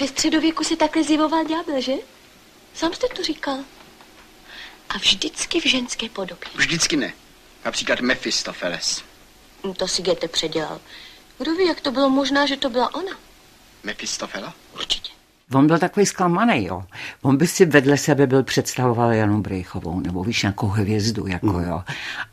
Ve středověku se takhle zjevoval ďábel, že? Sám jste to říkal. A vždycky v ženské podobě. Vždycky ne. Například Mephistopheles. No, To si Goethe předělal. Kdo ví, jak to bylo možná, že to byla ona? Mephistofela? Určitě. On byl takový zklamaný, jo. On by si vedle sebe byl představoval Janu Brejchovou, nebo víš, nějakou hvězdu, jako Mm. jo.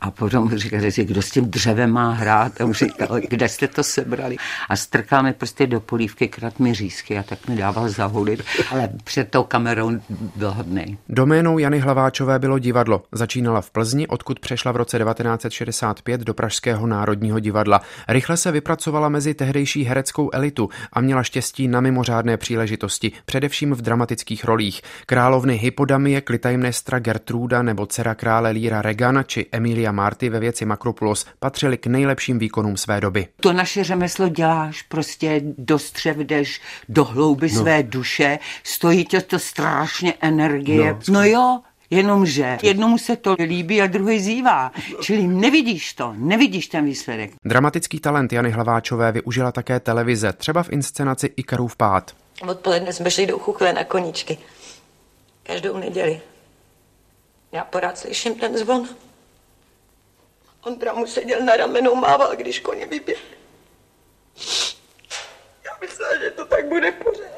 A potom říkal, že kdo s tím dřevem má hrát, a on říkal, kde jste to sebrali. A strkal mi prostě do polívky, krat mi řízky a tak mi dával zahulit, ale před tou kamerou byl hodný. Doménou Jany Hlaváčové bylo divadlo. Začínala v Plzni, odkud přešla v roce 1965 do Pražského národního divadla. Rychle se vypracovala mezi tehdejší hereckou elitu a měla štěstí na mimořádné příležitosti, především v dramatických rolích. Královny Hypodamie, Klytaimnestra Gertruda nebo dcera krále Líra Regan či Emilia Marty ve věci Makropulos patřily k nejlepším výkonům své doby. To naše řemeslo děláš, prostě do střev jdeš do hlouby no. své duše, stojí tě to strašně energie. No, no jo, jenomže jednomu se to líbí a druhý zývá. Čili nevidíš to, nevidíš ten výsledek. Dramatický talent Jany Hlaváčové využila také televize, třeba v inscenaci Ikarův pád. Odpoledne jsme šli do Chuchle na koníčky. Každou neděli. Já porád slyším ten zvon. Ondra mu seděl na ramenou, mával, když koně vyběh. Já myslela, že to tak bude pořád.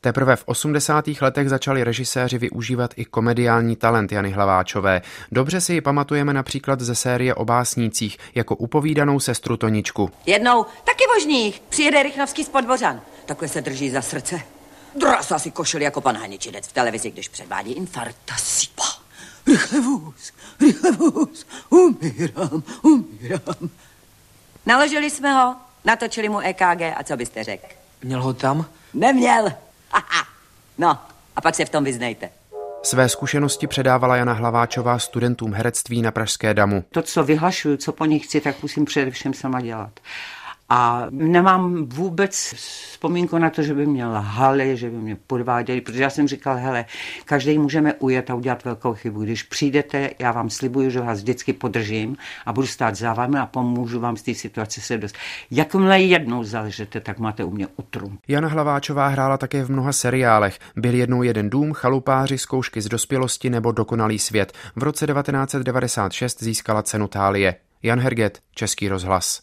Teprve v 80. letech začali režiséři využívat i komediální talent Jany Hlaváčové. Dobře si ji pamatujeme například ze série o básnících, jako upovídanou sestru Toničku. Jednou taky možných přijede Rychnovský z Podbořan. Takhle se drží za srdce. Drasa si košil jako pan Haničinec v televizi, když předvádí infarkt a sypa. Rychle vůz, rychle vůz, umírám, umírám. Naložili jsme ho, natočili mu EKG a co byste řekl? Měl ho tam? Neměl. Haha. No, a pak se v tom vyznejte. Své zkušenosti předávala Jana Hlaváčová studentům herectví na Pražské damu. To, co vyhlašuju, co po nich chci, tak musím především sama dělat. A nemám vůbec vzpomínku na to, že by mě lhali, že by mě podváděli, protože já jsem říkal, hele, každý můžeme ujet a udělat velkou chybu. Když přijdete, já vám slibuju, že vás vždycky podržím a budu stát za vámi a pomůžu vám z té situace se dost. Jakmile jednou zalžete, tak máte u mě utrum. Jana Hlaváčová hrála také v mnoha seriálech. Byl jednou jeden dům, chalupáři, zkoušky z dospělosti nebo dokonalý svět. V roce 1996 získala cenu Tálie. Jan Herget, Český rozhlas.